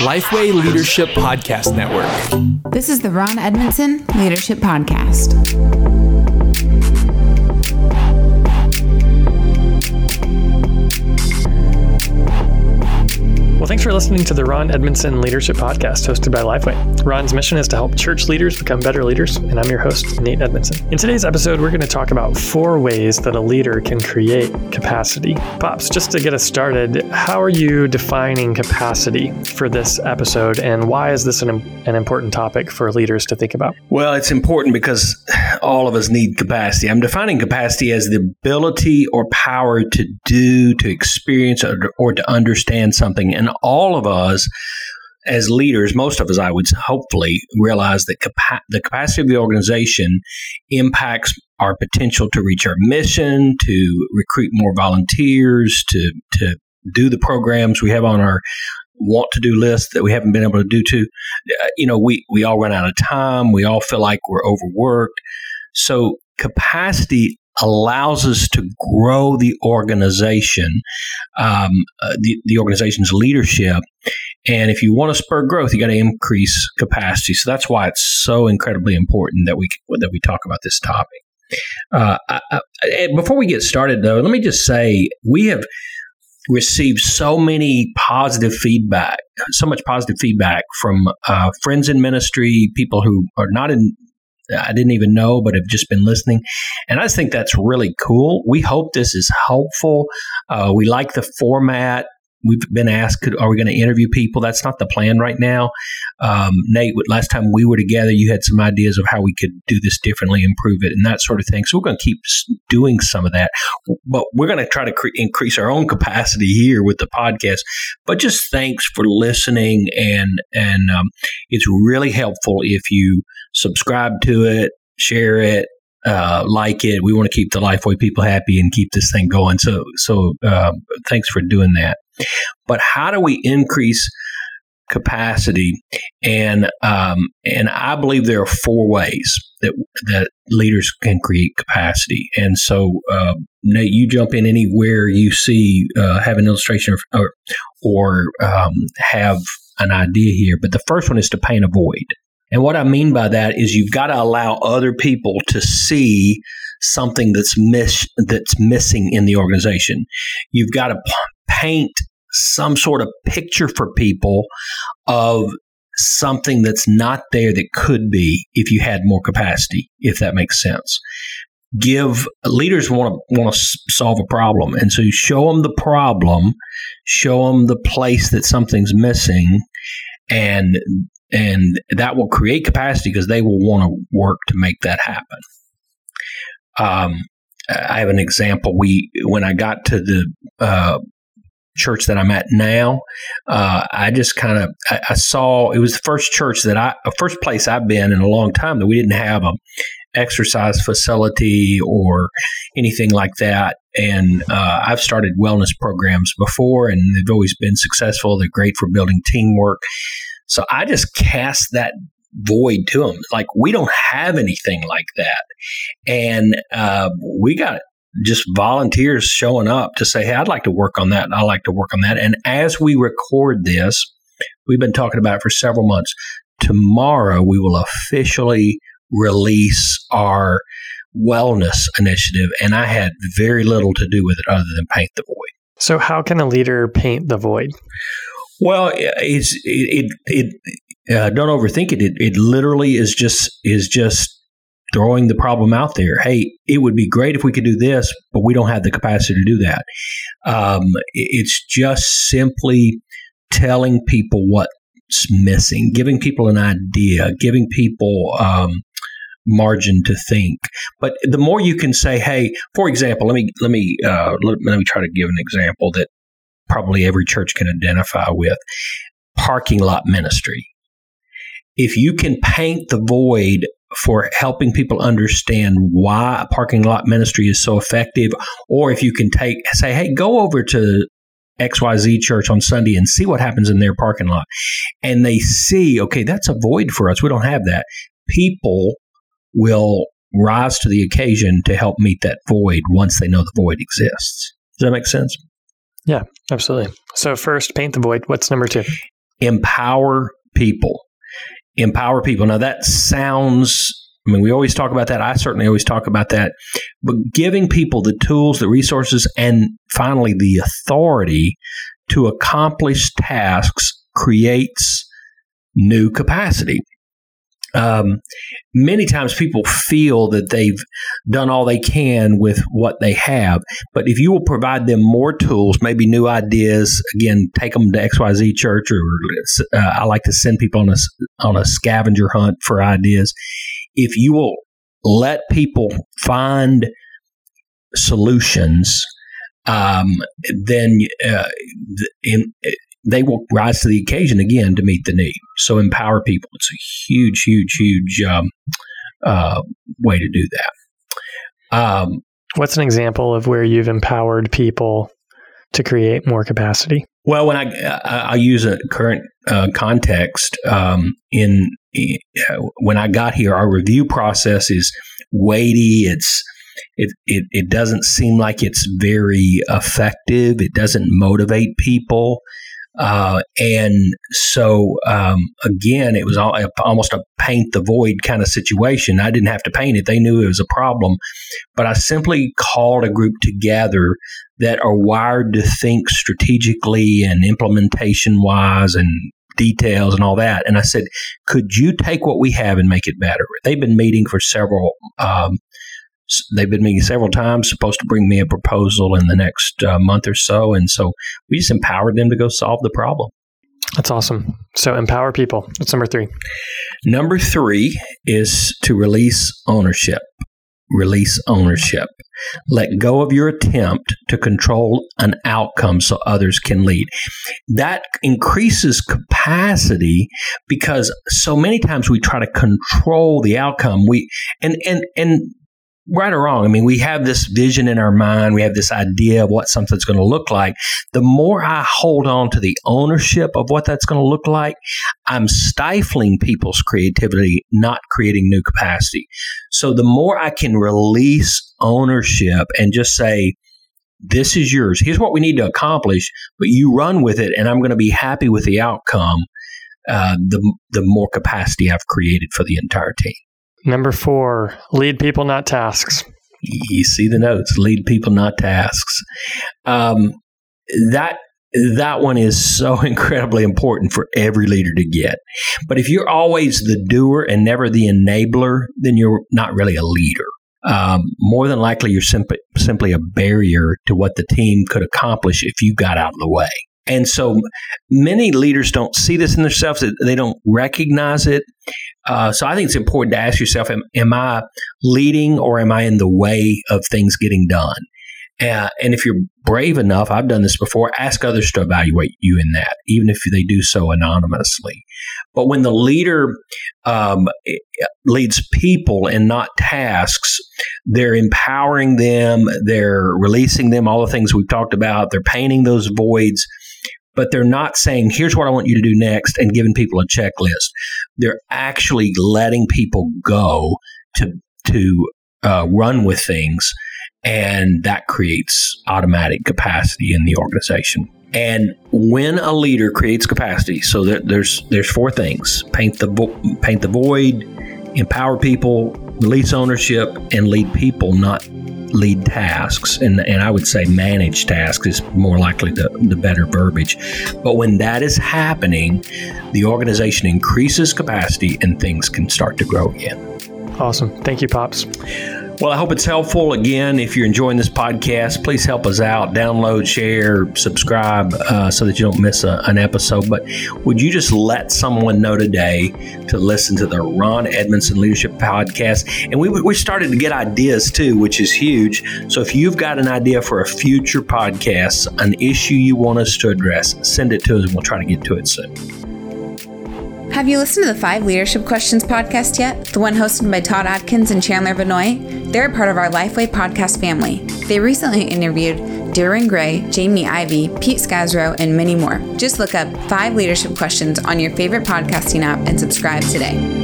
Lifeway Leadership Podcast Network. This is the Ron Edmondson Leadership Podcast. Thanks for listening to the Ron Edmondson Leadership Podcast hosted by Lifeway. Ron's mission is to help church leaders become better leaders, and I'm your host, Nate Edmondson. In today's episode, we're going to talk about four ways that a leader can create capacity. Pops, just to get us started, how are you defining capacity for this episode, and why is this an, an important topic for leaders to think about? Well, it's important because all of us need capacity. I'm defining capacity as the ability or power to do, to experience, or, or to understand something. And all of us as leaders, most of us, I would hopefully realize that capa- the capacity of the organization impacts our potential to reach our mission, to recruit more volunteers, to to do the programs we have on our want to do list that we haven't been able to do to. Uh, you know, we we all run out of time. We all feel like we're overworked. So capacity allows us to grow the organization, um, uh, the, the organization's leadership. And if you want to spur growth, you got to increase capacity. So that's why it's so incredibly important that we that we talk about this topic. Uh, I, I, before we get started, though, let me just say we have received so many positive feedback, so much positive feedback from uh, friends in ministry, people who are not in I didn't even know, but have just been listening. And I just think that's really cool. We hope this is helpful. Uh, we like the format. We've been asked, are we going to interview people? That's not the plan right now. Um, Nate, last time we were together, you had some ideas of how we could do this differently, improve it, and that sort of thing. So we're going to keep doing some of that. But we're going to try to cre- increase our own capacity here with the podcast. But just thanks for listening, and and um, it's really helpful if you subscribe to it, share it, uh, like it. We want to keep the Lifeway people happy and keep this thing going. So, so uh, thanks for doing that. But how do we increase capacity? And um, and I believe there are four ways that that leaders can create capacity. And so, uh, Nate, you jump in anywhere you see uh, have an illustration or or um, have an idea here. But the first one is to paint a void. And what I mean by that is you've got to allow other people to see something that's miss that's missing in the organization. You've got to paint some sort of picture for people of something that's not there that could be if you had more capacity, if that makes sense. Give leaders want to want to solve a problem, and so you show them the problem, show them the place that something's missing, and and that will create capacity because they will want to work to make that happen. Um, I have an example. We when I got to the uh, church that I'm at now, uh, I just kind of I, I, saw it was the first church that I first place I've been in a long time that we didn't have a exercise facility or anything like that. And uh, I've started wellness programs before, and they've always been successful. They're great for building teamwork. So I just cast that void to them. Like we don't have anything like that, and uh, we got just volunteers showing up to say, "Hey, I'd like to work on that. I like to work on that." And as we record this, we've been talking about it for several months. Tomorrow, we will officially release our wellness initiative, and I had very little to do with it other than paint the void. So, how can a leader paint the void? Well, it's it it, it uh, don't overthink it. it. It literally is just is just throwing the problem out there. Hey, it would be great if we could do this, but we don't have the capacity to do that. Um, it's just simply telling people what's missing, giving people an idea, giving people um, margin to think. But the more you can say, hey, for example, let me let me uh, let, let me try to give an example that probably every church can identify with parking lot ministry. If you can paint the void for helping people understand why a parking lot ministry is so effective, or if you can take say, hey, go over to XYZ church on Sunday and see what happens in their parking lot. And they see, okay, that's a void for us. We don't have that. People will rise to the occasion to help meet that void once they know the void exists. Does that make sense? Yeah, absolutely. So, first, paint the void. What's number two? Empower people. Empower people. Now, that sounds, I mean, we always talk about that. I certainly always talk about that. But giving people the tools, the resources, and finally the authority to accomplish tasks creates new capacity. Um, many times people feel that they've done all they can with what they have. But if you will provide them more tools, maybe new ideas, again, take them to XYZ church, or uh, I like to send people on a, on a scavenger hunt for ideas. If you will let people find solutions, um, then uh, in, they will rise to the occasion again to meet the need. So empower people. It's a huge, huge, huge um, uh, way to do that. Um, What's an example of where you've empowered people to create more capacity? Well, when I I, use a current uh, context um, in uh, when I got here, our review process is weighty. It's it, it, it doesn't seem like it's very effective. It doesn't motivate people. Uh, and so, um, again, it was all, almost a paint the void kind of situation. I didn't have to paint it. They knew it was a problem. But I simply called a group together that are wired to think strategically and implementation wise and details and all that. And I said, could you take what we have and make it better? They've been meeting for several um, they've been meeting several times, supposed to bring me a proposal in the next uh, month or so. And so we just empowered them to go solve the problem. That's awesome. So empower people. That's number three. Number three is to release ownership. Release ownership. Let go of your attempt to control an outcome so others can lead. That increases capacity because so many times we try to control the outcome. We and and and right or wrong, I mean, we have this vision in our mind, we have this idea of what something's going to look like. The more I hold on to the ownership of what that's going to look like, I'm stifling people's creativity, not creating new capacity. So the more I can release ownership and just say, this is yours. Here's what we need to accomplish, but you run with it, and I'm going to be happy with the outcome. Uh, the the more capacity I've created for the entire team. Number four, lead people, not tasks. You see the notes, lead people, not tasks. Um, that that one is so incredibly important for every leader to get. But if you're always the doer and never the enabler, then you're not really a leader. Um, more than likely, you're simply simply a barrier to what the team could accomplish if you got out of the way. And so many leaders don't see this in themselves, they don't recognize it. Uh, so I think it's important to ask yourself am, am, I leading or am I in the way of things getting done? Uh, and if you're brave enough, I've done this before, ask others to evaluate you in that, even if they do so anonymously. But when the leader um, leads people and not tasks, they're empowering them, they're releasing them, all the things we've talked about, they're painting those voids but they're not saying, here's what I want you to do next and giving people a checklist. They're actually letting people go to, to uh, run with things. And that creates automatic capacity in the organization. And when a leader creates capacity, so there, there's there's four things: paint the vo- paint the void, empower people, release ownership, and lead people, not lead tasks, and, and I would say manage tasks is more likely the, the better verbiage. But when that is happening, the organization increases capacity and things can start to grow again. Awesome. Thank you, Pops. Well, I hope it's helpful. Again, if you're enjoying this podcast, please help us out. Download, share, subscribe uh, so that you don't miss a, an episode. But would you just let someone know today to listen to the Ron Edmondson Leadership Podcast? And we, we started to get ideas too, which is huge. So if you've got an idea for a future podcast, an issue you want us to address, send it to us and we'll try to get to it soon. Have you listened to the Five Leadership Questions podcast yet? The one hosted by Todd Adkins and Chandler Vannoy? They're a part of our Lifeway podcast family. They recently interviewed Darren Gray, Jamie Ivey, Pete Scazzero, and many more. Just look up Five Leadership Questions on your favorite podcasting app and subscribe today.